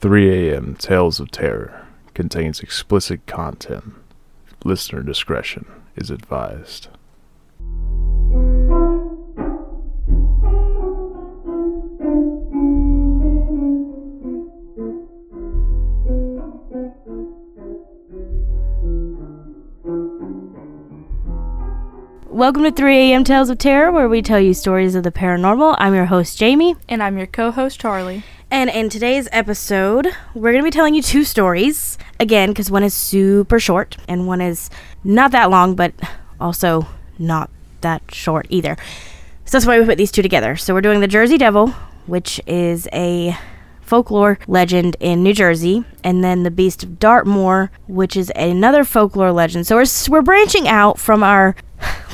3 a.m. Tales of Terror contains explicit content. Listener discretion is advised. Welcome to 3 a.m. Tales of Terror, where we tell you stories of the paranormal. I'm your host, Jamie. And I'm your co host, Charlie. And in today's episode, we're going to be telling you two stories. Again, because one is super short and one is not that long, but also not that short either. So that's why we put these two together. So we're doing the Jersey Devil, which is a folklore legend in New Jersey, and then the Beast of Dartmoor, which is another folklore legend. So we're, we're branching out from our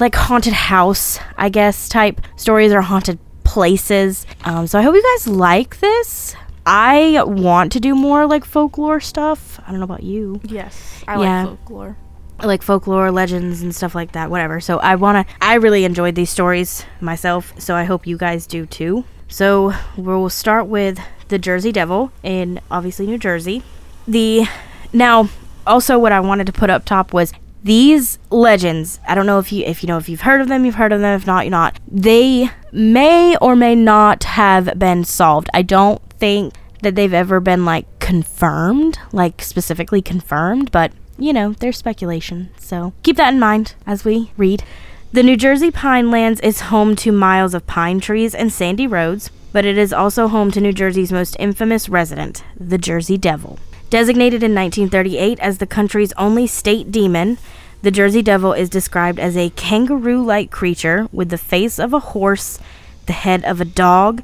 like haunted house, I guess, type stories or haunted places. Um, so I hope you guys like this. I want to do more like folklore stuff. I don't know about you. Yes, I Yeah. like folklore. I like folklore legends and stuff like that, whatever. So I want to I really enjoyed these stories myself, so I hope you guys do too. So we'll start with the Jersey Devil in obviously New Jersey. The now also what I wanted to put up top was these legends. I don't know if you if you know if you've heard of them, you've heard of them. If not, you're not. They may or may not have been solved. I don't think that they've ever been like confirmed, like specifically confirmed, but you know, there's speculation. So keep that in mind as we read. The New Jersey Pinelands is home to miles of pine trees and sandy roads, but it is also home to New Jersey's most infamous resident, the Jersey Devil. Designated in 1938 as the country's only state demon, the Jersey Devil is described as a kangaroo like creature with the face of a horse, the head of a dog,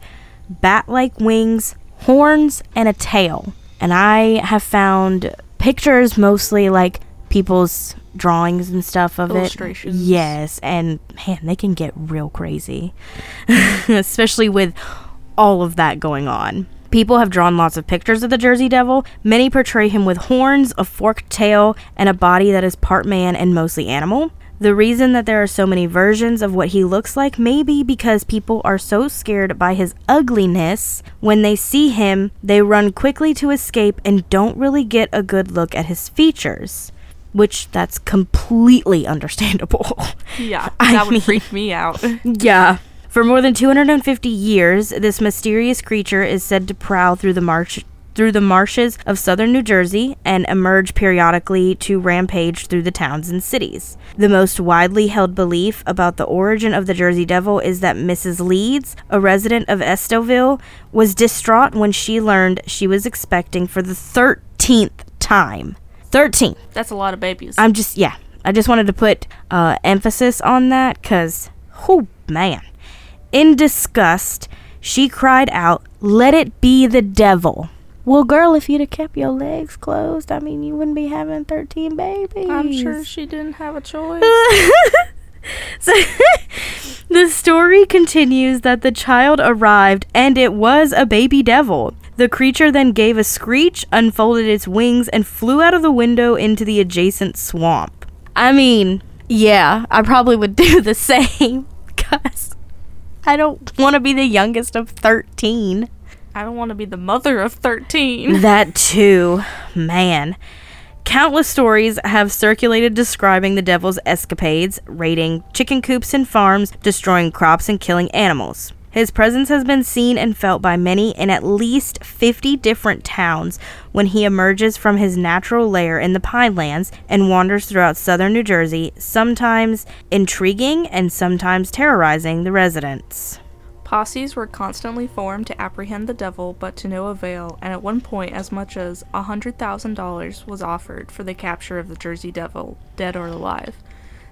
bat like wings, horns, and a tail. And I have found pictures mostly like people's drawings and stuff of Illustrations. it. Yes, and man, they can get real crazy. Especially with all of that going on. People have drawn lots of pictures of the Jersey Devil. Many portray him with horns, a forked tail, and a body that is part man and mostly animal. The reason that there are so many versions of what he looks like may be because people are so scared by his ugliness. When they see him, they run quickly to escape and don't really get a good look at his features. Which that's completely understandable. Yeah, I that would mean- freak me out. Yeah. For more than 250 years, this mysterious creature is said to prowl through the marsh through the marshes of southern New Jersey and emerge periodically to rampage through the towns and cities. The most widely held belief about the origin of the Jersey Devil is that Mrs. Leeds, a resident of Estellville, was distraught when she learned she was expecting for the 13th time. 13. That's a lot of babies. I'm just yeah. I just wanted to put uh, emphasis on that because, oh man, in disgust, she cried out, "Let it be the devil." Well, girl, if you'd have kept your legs closed, I mean, you wouldn't be having thirteen babies. I'm sure she didn't have a choice. So, the story continues that the child arrived and it was a baby devil. The creature then gave a screech, unfolded its wings, and flew out of the window into the adjacent swamp. I mean, yeah, I probably would do the same because I don't want to be the youngest of 13. I don't want to be the mother of 13. That too, man. Countless stories have circulated describing the devil's escapades, raiding chicken coops and farms, destroying crops, and killing animals. His presence has been seen and felt by many in at least 50 different towns when he emerges from his natural lair in the Pinelands and wanders throughout southern New Jersey, sometimes intriguing and sometimes terrorizing the residents. Posses were constantly formed to apprehend the devil, but to no avail, and at one point, as much as a $100,000 was offered for the capture of the Jersey Devil, dead or alive.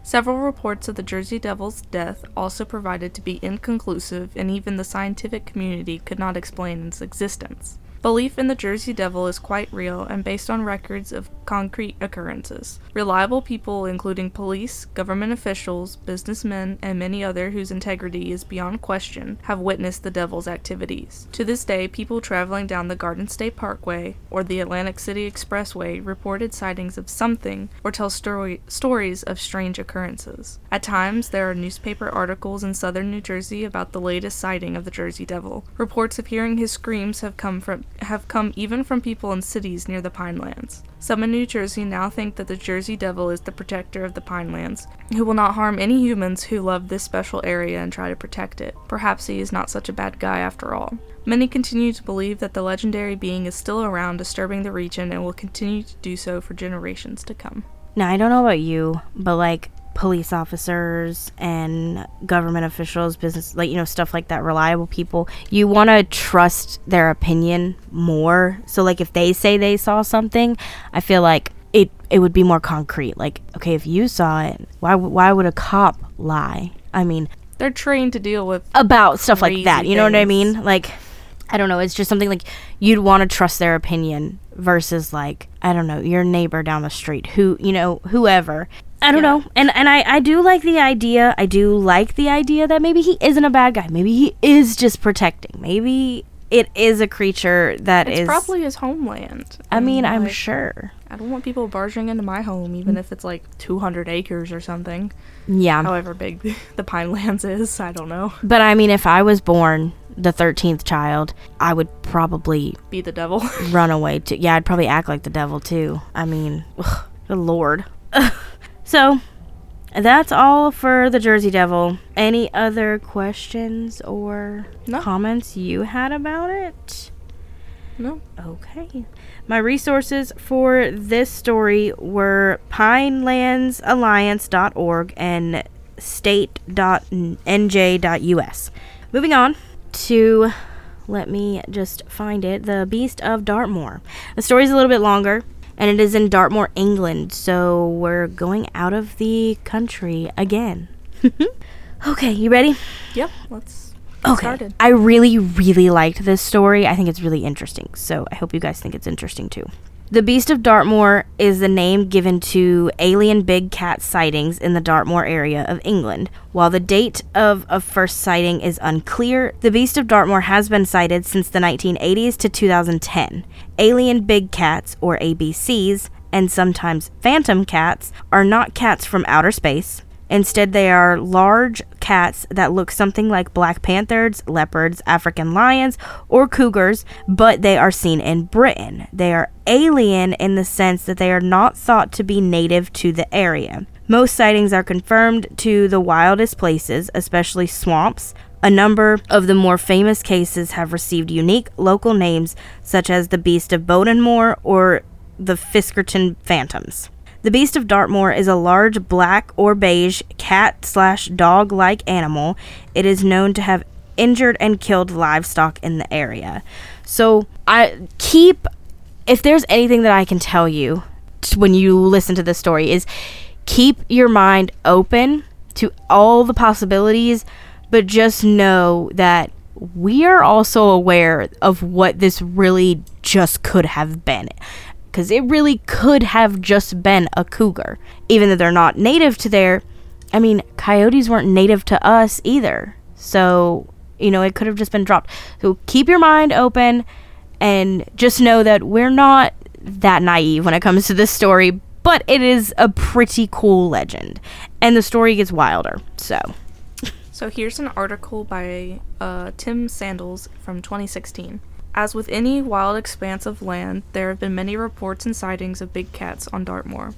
Several reports of the Jersey Devil's death also provided to be inconclusive, and even the scientific community could not explain its existence. Belief in the Jersey Devil is quite real and based on records of concrete occurrences. Reliable people, including police, government officials, businessmen, and many others whose integrity is beyond question, have witnessed the devil's activities. To this day, people traveling down the Garden State Parkway or the Atlantic City Expressway reported sightings of something or tell story- stories of strange occurrences. At times, there are newspaper articles in southern New Jersey about the latest sighting of the Jersey Devil. Reports of hearing his screams have come from have come even from people in cities near the Pinelands. Some in New Jersey now think that the Jersey Devil is the protector of the Pinelands, who will not harm any humans who love this special area and try to protect it. Perhaps he is not such a bad guy after all. Many continue to believe that the legendary being is still around disturbing the region and will continue to do so for generations to come. Now, I don't know about you, but like police officers and government officials, business, like, you know, stuff like that, reliable people, you want to trust their opinion more. So, like, if they say they saw something, I feel like it, it would be more concrete. Like, okay, if you saw it, why, why would a cop lie? I mean, They're trained to deal with about stuff like that. You know what I mean? Like, I don't know. It's just something like you'd want to trust their opinion versus like I don't know your neighbor down the street who you know whoever. I don't Yeah. know. And and I I do like the idea. I do like the idea that maybe he isn't a bad guy. Maybe he is just protecting. Maybe it is a creature that is. it's probably his homeland. I mean, And, I'm sure. I don't want people barging into my home, even if it's like 200 acres or something. Yeah. However big the pine lands is, I don't know. But I mean, if I was born the 13th child, I would probably Be the devil. run away too. Yeah, I'd probably act like the devil too. I mean, ugh, good lord. so, that's all for the Jersey Devil. Any other questions or No. comments you had about it? no. Okay. My resources for this story were pinelandsalliance.org and state.nj.us. Moving on to, let me just find it, The Beast of Dartmoor. The story's a little bit longer, and it is in Dartmoor, England, so we're going out of the country again. okay, you ready? Yep. Let's Okay. started. I really, really liked this story. I think it's really interesting. So I hope you guys think it's interesting too. The Beast of Dartmoor is the name given to alien big cat sightings in the Dartmoor area of England. While the date of a first sighting is unclear, the Beast of Dartmoor has been sighted since the 1980s to 2010. Alien big cats, or ABCs, and sometimes phantom cats, are not cats from outer space. Instead, they are large cats that look something like black panthers, leopards, African lions, or cougars, but they are seen in Britain. They are alien in the sense that they are not thought to be native to the area. Most sightings are confirmed to the wildest places, especially swamps. A number of the more famous cases have received unique local names, such as the Beast of Bodmin Moor or the Fiskerton Phantoms. The Beast of Dartmoor is a large black or beige cat slash dog like animal. It is known to have injured and killed livestock in the area. So I keep if there's anything that I can tell you when you listen to this story is keep your mind open to all the possibilities, but just know that we are also aware of what this really just could have been. Because it really could have just been a cougar. Even though they're not native to there, I mean, coyotes weren't native to us either. So, you know, it could have just been dropped. So keep your mind open and just know that we're not that naive when it comes to this story, but it is a pretty cool legend. And the story gets wilder. So, So here's an article by uh, Tim Sandals from 2016. As with any wild expanse of land, there have been many reports and sightings of big cats on Dartmoor.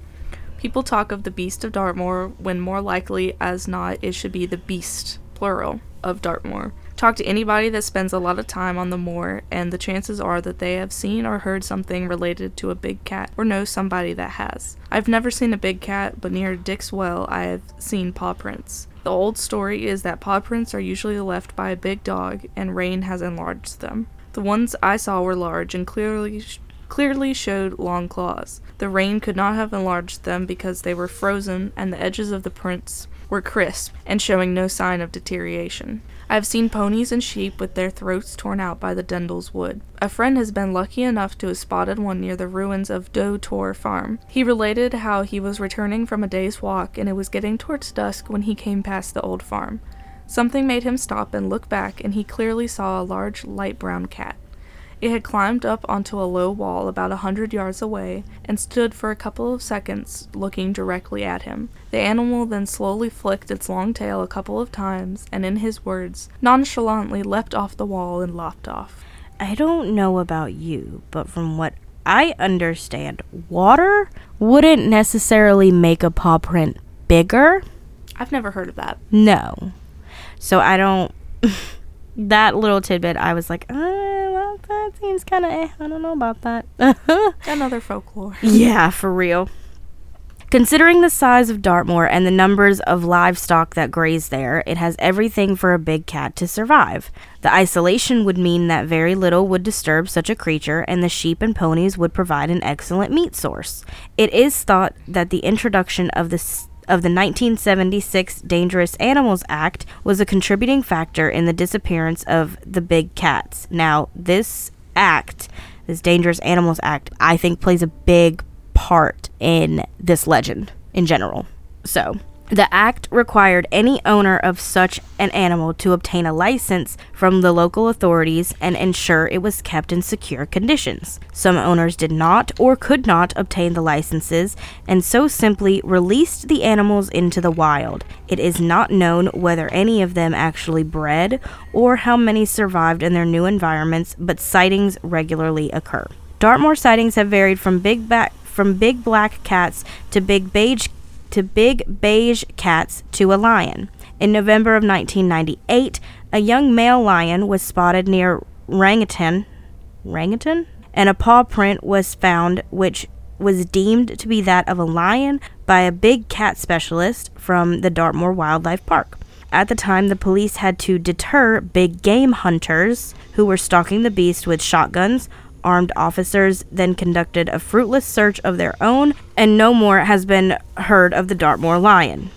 People talk of the beast of Dartmoor when more likely as not it should be the beast, plural, of Dartmoor. Talk to anybody that spends a lot of time on the moor, and the chances are that they have seen or heard something related to a big cat or know somebody that has. I've never seen a big cat, but near Dick's Well I have seen paw prints. The old story is that paw prints are usually left by a big dog, and rain has enlarged them. The ones I saw were large and clearly clearly showed long claws. The rain could not have enlarged them because they were frozen and the edges of the prints were crisp and showing no sign of deterioration. I've seen ponies and sheep with their throats torn out by the Dendles wood. A friend has been lucky enough to have spotted one near the ruins of Do Tor Farm. He related how he was returning from a day's walk and it was getting towards dusk when he came past the old farm. Something made him stop and look back, and he clearly saw a large light brown cat. It had climbed up onto a low wall about a hundred yards away and stood for a couple of seconds looking directly at him. The animal then slowly flicked its long tail a couple of times and, in his words, nonchalantly leapt off the wall and lopped off. I don't know about you, but from what I understand, water wouldn't necessarily make a paw print bigger. I've never heard of that. No. So I don't. that little tidbit, I was like, uh, well, that seems kind of eh. I don't know about that. Another folklore. yeah, for real. Considering the size of Dartmoor and the numbers of livestock that graze there, it has everything for a big cat to survive. The isolation would mean that very little would disturb such a creature, and the sheep and ponies would provide an excellent meat source. It is thought that the introduction of the of the 1976 Dangerous Animals Act was a contributing factor in the disappearance of the big cats. Now, this act, this Dangerous Animals Act, I think plays a big part in this legend in general. So, the act required any owner of such an animal to obtain a license from the local authorities and ensure it was kept in secure conditions. Some owners did not or could not obtain the licenses and so simply released the animals into the wild. It is not known whether any of them actually bred or how many survived in their new environments, but sightings regularly occur. Dartmoor sightings have varied from big back from big black cats to big beige to big beige cats to a lion. In November of 1998, a young male lion was spotted near Rangitan, Rangitan, and a paw print was found which was deemed to be that of a lion by a big cat specialist from the Dartmoor Wildlife Park. At the time, the police had to deter big game hunters who were stalking the beast with shotguns. Armed officers then conducted a fruitless search of their own, and no more has been heard of the Dartmoor lion.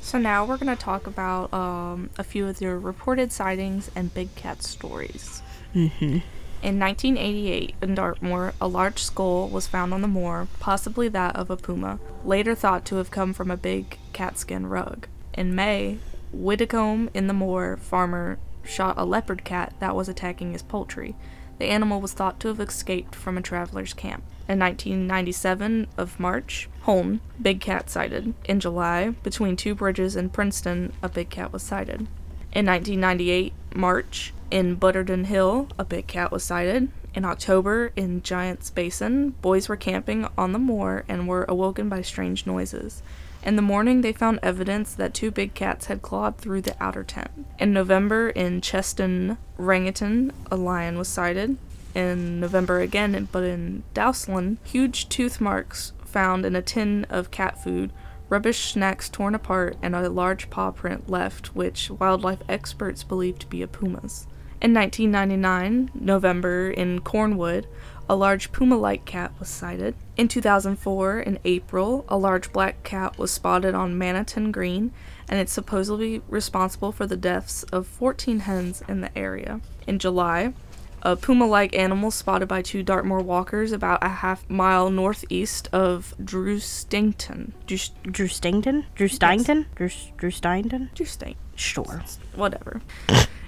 So now we're going to talk about um, a few of the reported sightings and big cat stories. Mm-hmm. In 1988, in Dartmoor, a large skull was found on the moor, possibly that of a puma, later thought to have come from a big catskin rug. In May, Widecombe in the moor farmer shot a leopard cat that was attacking his poultry. The animal was thought to have escaped from a traveler's camp. In 1997 of March, Holne, big cat sighted. In July, between two bridges in Princetown, a big cat was sighted. In 1998, March, in Butterton Hill, a big cat was sighted. In October, in Giants Basin, boys were camping on the moor and were awoken by strange noises. In the morning, they found evidence that two big cats had clawed through the outer tent. In November, in Cheston, Rangitan, a lion was sighted. In November again, but in Dousland, huge tooth marks found in a tin of cat food, rubbish snacks torn apart, and a large paw print left, which wildlife experts believe to be a puma's. In 1999, November, in Cornwood, a large puma like cat was sighted. In 2004, in April, a large black cat was spotted on Manaton Green, and it's supposedly responsible for the deaths of 14 hens in the area. In July, a puma like animal spotted by two Dartmoor walkers about a half mile northeast of Drewstington. Drew, Drew Stington? Drew Steinton? Drew, Drew Steinton? Drewsting. Sure. Whatever.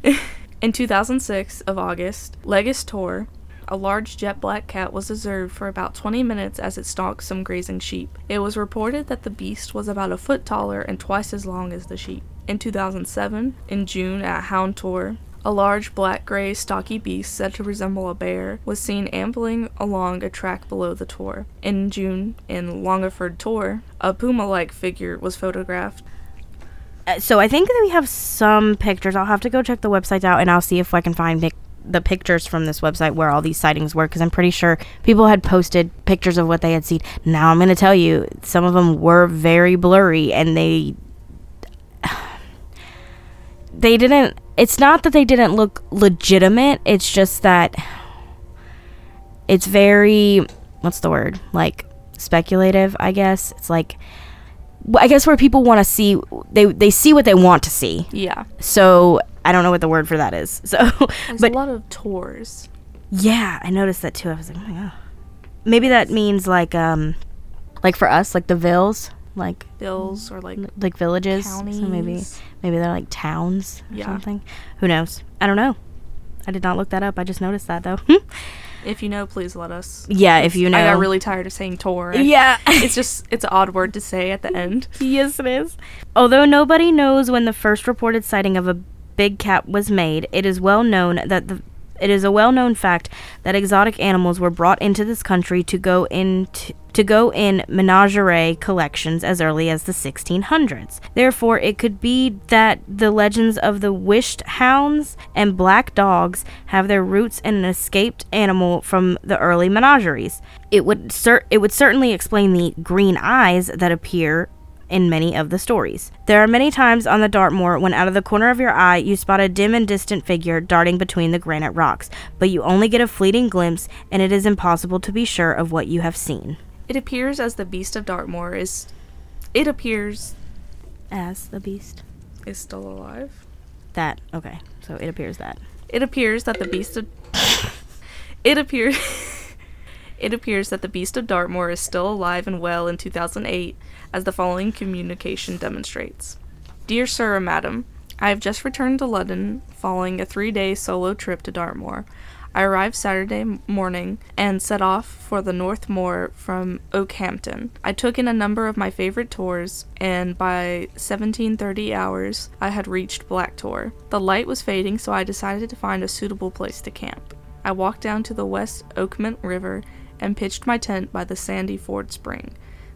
In 2006 of August, Legis Tor, a large jet black cat was observed for about 20 minutes as it stalked some grazing sheep. It was reported that the beast was about a foot taller and twice as long as the sheep. In 2007, in June at Hound Tor, a large black gray stocky beast said to resemble a bear was seen ambling along a track below the tor. In June, in Longaford Tor, a puma like figure was photographed. Uh, so I think that we have some pictures. I'll have to go check the websites out and I'll see if I can find pic- the pictures from this website where all these sightings were because I'm pretty sure people had posted pictures of what they had seen. Now I'm going to tell you, some of them were very blurry and they they didn't it's not that they didn't look legitimate, it's just that it's very what's the word? Like speculative, I guess. It's like I guess where people want to see they they see what they want to see. Yeah. So I don't know what the word for that is. So, There's but a lot of tours. yeah, I noticed that too. I was like, oh my god. Maybe that means like um, like for us, like the vills, like Bills or like like villages. So maybe maybe they're like towns or Yeah. something. Who knows? I don't know. I did not look that up. I just noticed that though. If you know, please let us. yeah, if you know. I got really tired of saying tour. Yeah. it's just it's an odd word to say at the end. yes, it is. Although nobody knows when the first reported sighting of a big cat was made, it is well known that the it is a well-known fact that exotic animals were brought into this country to go in to, to go in menagerie collections as early as the 1600s. Therefore, it could be that the legends of the wisht hounds and black dogs have their roots in an escaped animal from the early menageries. It would cer- it would certainly explain the green eyes that appear in many of the stories. There are many times on the Dartmoor when out of the corner of your eye you spot a dim and distant figure darting between the granite rocks, but you only get a fleeting glimpse and it is impossible to be sure of what you have seen. It appears as the beast of Dartmoor is. It appears As the beast. is still alive. That okay. So it appears that. It appears that the beast of. it appears. it appears that the beast of Dartmoor is still alive and well in 2008, as the following communication demonstrates. Dear Sir or Madam, I have just returned to London following a three day solo trip to Dartmoor. I arrived Saturday morning and set off for the North Moor from Okehampton. I took in a number of my favorite tours, and by 17:30 hours, I had reached Black Tor. The light was fading, so I decided to find a suitable place to camp. I walked down to the West Okement River and pitched my tent by the Sandy Ford Spring.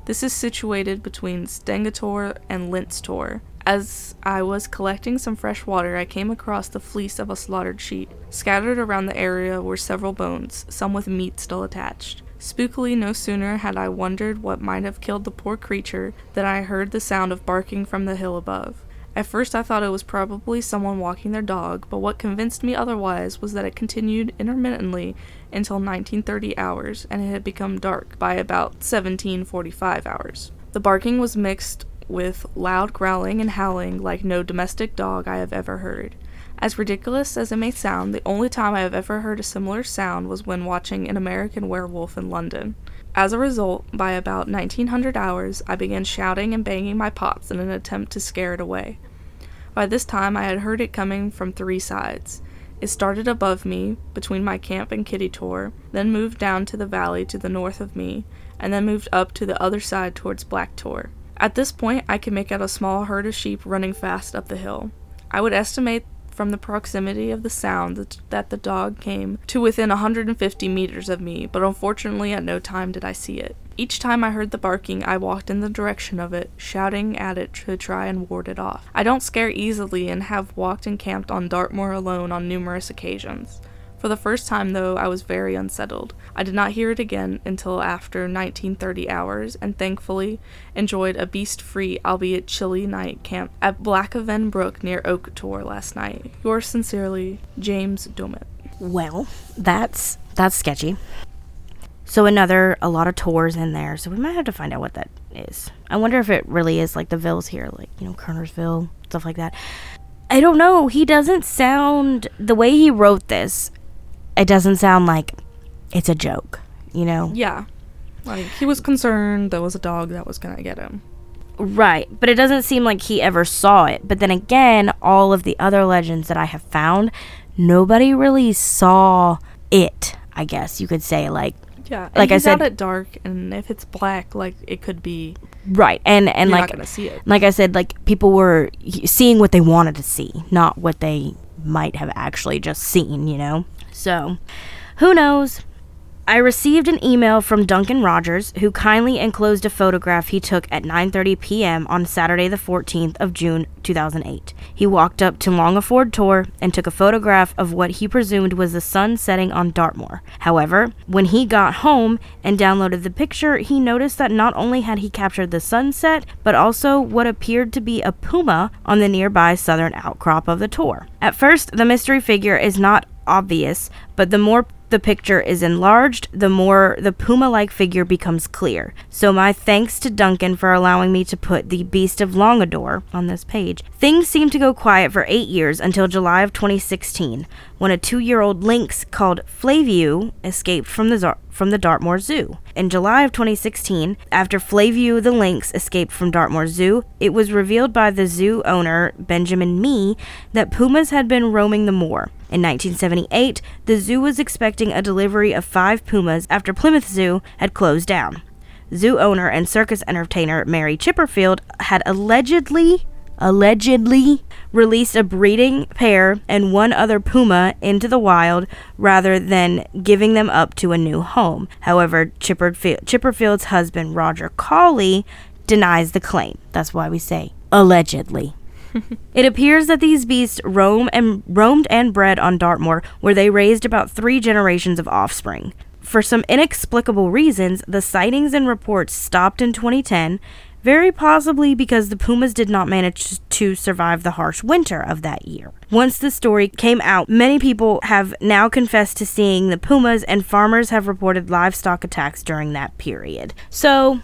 This is situated between Stenga Tor and Lints Tor. As I was collecting some fresh water, I came across the fleece of a slaughtered sheep. Scattered around the area were several bones, some with meat still attached. Spookily, no sooner had I wondered what might have killed the poor creature than I heard the sound of barking from the hill above. At first, I thought it was probably someone walking their dog, but what convinced me otherwise was that it continued intermittently until 1930 hours, and it had become dark by about 1745 hours. The barking was mixed with loud growling and howling like no domestic dog I have ever heard. As ridiculous as it may sound, the only time I have ever heard a similar sound was when watching An American Werewolf in London. As a result, by about 1900 hours, I began shouting and banging my pots in an attempt to scare it away. By this time, I had heard it coming from three sides. It started above me, between my camp and Kitty Tor, then moved down to the valley to the north of me, and then moved up to the other side towards Black Tor. At this point, I could make out a small herd of sheep running fast up the hill. I would estimate from the proximity of the sound that, the dog came to within 150 meters of me, but unfortunately at no time did I see it. Each time I heard the barking, I walked in the direction of it, shouting at it to try and ward it off. I don't scare easily and have walked and camped on Dartmoor alone on numerous occasions. For the first time, though, I was very unsettled. I did not hear it again until after 1930 hours, and thankfully enjoyed a beast free, albeit chilly night camp at Blackaven Brook near Oke Tor last night. Yours sincerely, James Dummett. Well, that's that's sketchy. So another a lot of tours in there. So we might have to find out what that is. I wonder if it really is like the vills here, like you know Kernersville, stuff like that. I don't know. He doesn't sound the way he wrote this. It doesn't sound like it's a joke. You know. Yeah. Like, he was concerned there was a dog that was gonna get him. Right, but it doesn't seem like he ever saw it. But then again, all of the other legends that I have found, nobody really saw it. I guess you could say like Yeah. Like I he's out said- at dark, and if it's black, like, it could be. right, and and you're like not gonna see it. like I said, like people were seeing what they wanted to see, not what they might have actually just seen, you know? So, who knows? I received an email from Duncan Rogers, who kindly enclosed a photograph he took at 9:30 p.m. on Saturday the 14th of June 2008. He walked up to Longaford Tor and took a photograph of what he presumed was the sun setting on Dartmoor. However, when he got home and downloaded the picture, he noticed that not only had he captured the sunset, but also what appeared to be a puma on the nearby southern outcrop of the Tor. At first, the mystery figure is not obvious, but the more the picture is enlarged, the more the puma like figure becomes clear. So, my thanks to Duncan for allowing me to put the Beast of Longaford on this page. Things seemed to go quiet for eight years until July of 2016, when a two year old lynx called Flavio escaped from the, Zar- from the Dartmoor Zoo. In July of 2016, after Flavio the lynx escaped from Dartmoor Zoo, it was revealed by the zoo owner, Benjamin Mee, that pumas had been roaming the moor. In 1978, the zoo was expecting a delivery of five pumas after Plymouth Zoo had closed down. Zoo owner and circus entertainer Mary Chipperfield had allegedly allegedly released a breeding pair and one other puma into the wild rather than giving them up to a new home. However, Chipperfield, Chipperfield's husband Roger Cawley denies the claim. That's why we say allegedly. it appears that these beasts roam and roamed and bred on Dartmoor, where they raised about three generations of offspring. For some inexplicable reasons, the sightings and reports stopped in 2010, very possibly because the pumas did not manage to survive the harsh winter of that year. Once the story came out, many people have now confessed to seeing the pumas, and farmers have reported livestock attacks during that period. So,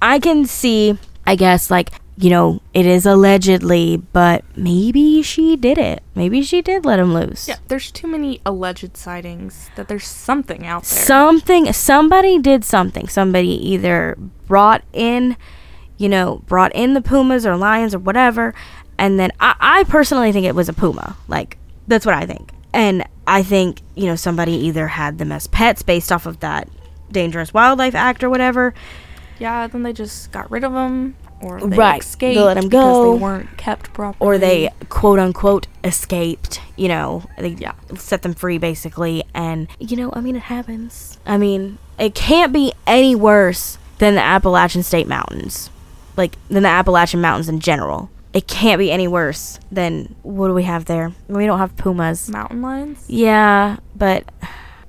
I can see, I guess, like you know, it is allegedly, but maybe she did it. Maybe she did let him loose. Yeah, there's too many alleged sightings that there's something out there. Something, somebody did something. Somebody either brought in, you know, brought in the pumas or lions or whatever. And then I, I personally think it was a puma. Like, that's what I think. And I think, you know, somebody either had them as pets based off of that Dangerous Wildlife Act or whatever. Yeah, then they just got rid of them or they Right, escaped they let 'em because go. they weren't kept properly. or they quote unquote escaped you know they Yeah. set them free basically and you know i mean it happens i mean it can't be any worse than the appalachian state mountains like than the appalachian mountains in general it can't be any worse than what do we have there we don't have pumas mountain lions. yeah but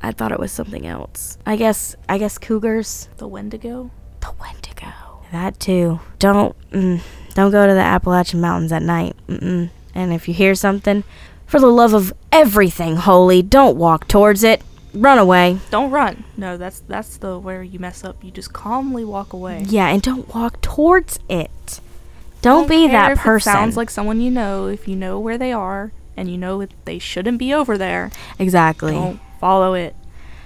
i thought it was something else i guess i guess cougars The Wendigo. the Wendigo. That too. Don't mm, don't go to the Appalachian Mountains at night. Mm-mm. And if you hear something, for the love of everything holy, don't walk towards it. Run away. Don't run. No, that's that's the where you mess up. You just calmly walk away. Yeah, and don't walk towards it. Don't, be care that if it person. sounds like someone you know. If you know where they are and you know that they shouldn't be over there, exactly. don't follow it.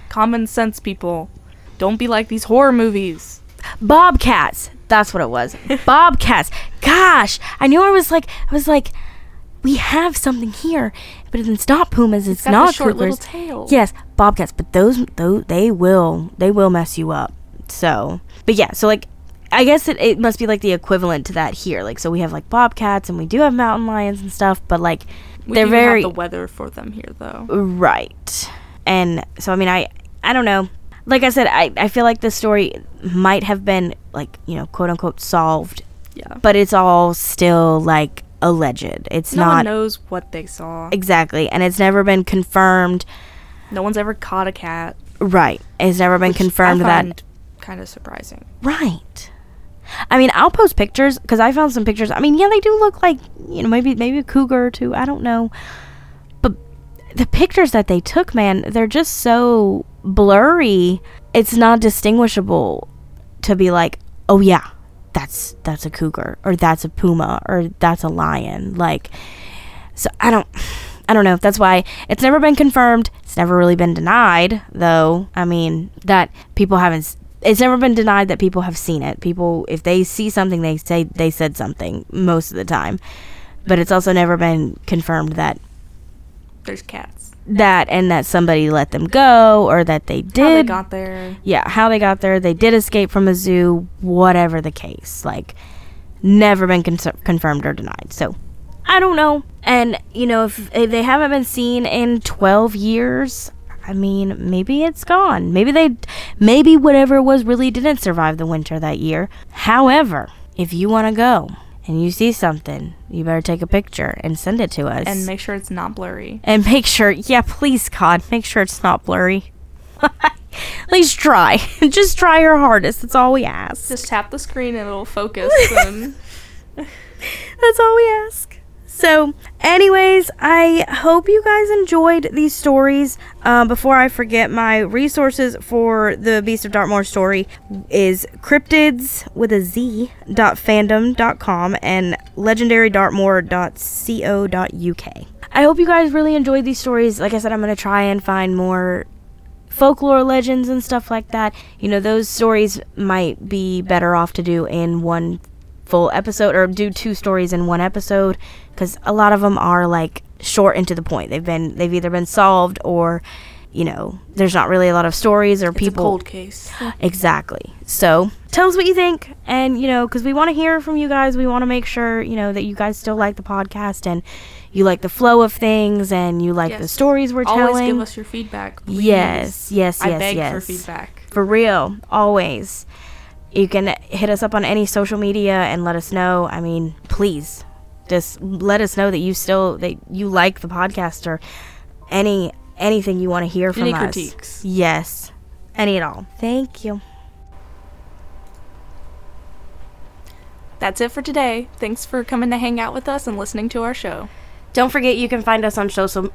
Common sense, people. Don't be like these horror movies. Bobcats. That's what it was. Bobcats. Gosh, I knew I was like I was like we have something here, but it's not pumas. It's, got not the short little cougars. tail. Yes, bobcats, but those those they will they will mess you up. So, but yeah, so like I guess it, it must be like the equivalent to that here. Like so we have like bobcats and we do have mountain lions and stuff, but like We they're very have the weather for them here, though. right. And so I mean I I don't know. Like I said, I, I feel like the story might have been like, you know, quote unquote solved, Yeah. but it's all still like alleged. It's not no one knows what they saw. exactly and it's never been confirmed. No one's ever caught a cat. Right. It's never been confirmed that kind of surprising. Right. I mean, I'll post pictures because I found some pictures. I mean, yeah, they do look like you know maybe maybe a cougar or two. I don't know, but the pictures that they took, man, they're just so blurry. It's not distinguishable to be like, oh yeah, that's that's a cougar or that's a puma or that's a lion. Like, so I don't. I don't know. That's why it's never been confirmed. It's never really been denied, though. I mean, that people haven't. It's never been denied that people have seen it. People, if they see something, they say they said something most of the time. But it's also never been confirmed that There's cats. That and that somebody let them go or that they did. How they got there. yeah, how they got there. They did escape from a zoo. Whatever the case, like never been con- confirmed or denied. So I don't know. And you know, if, if they haven't been seen in 12 years, I mean, maybe it's gone. Maybe they, maybe whatever it was really didn't survive the winter that year. However, if you want to go and you see something, you better take a picture and send it to us. And make sure it's not blurry. and make sure, yeah, please, God, make sure it's not blurry. At least try. Just try your hardest. That's all we ask. Just tap the screen and it'll focus. and That's all we ask. So, anyways, I hope you guys enjoyed these stories. Um, before I forget, my resources for the Beast of Dartmoor story is cryptids with a Z dot fandom dot com and legendarydartmoor.co.uk. I hope you guys really enjoyed these stories. Like I said, I'm to try and find more folklore legends and stuff like that. You know, those stories might be better off to do in one full episode or do two stories in one episode because a lot of them are like short and to the point. They've been they've either been solved or you know there's not really a lot of stories or It's people a cold case. exactly. So tell us what you think, and you know because we want to hear from you guys. We want to make sure you know that you guys still like the podcast and you like the flow of things and you like the stories we're Always telling. give us your feedback. Please. Yes, yes, I yes, beg yes. for feedback. For real, always. You can hit us up on any social media and let us know. I mean, please, just let us know that you still that you like the podcast or any anything you want to hear from Any us. critiques. Yes, any at all. Thank you. That's it for today. Thanks for coming to hang out with us and listening to our show. Don't forget you can find us on social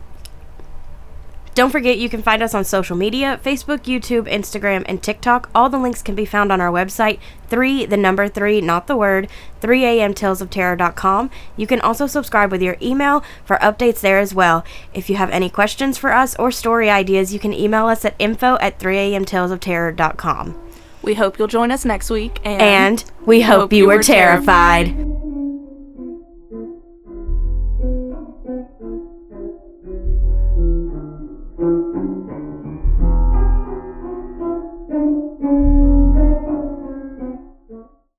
Don't forget you can find us on social media, Facebook, YouTube, Instagram, and TikTok. All the links can be found on our website, 3 the number 3, not the word, 3amtalesofterror.com. You can also subscribe with your email for updates there as well. If you have any questions for us or story ideas, you can email us at info at 3amtalesofterror.com. We hope you'll join us next week. And, And we hope you were terrified.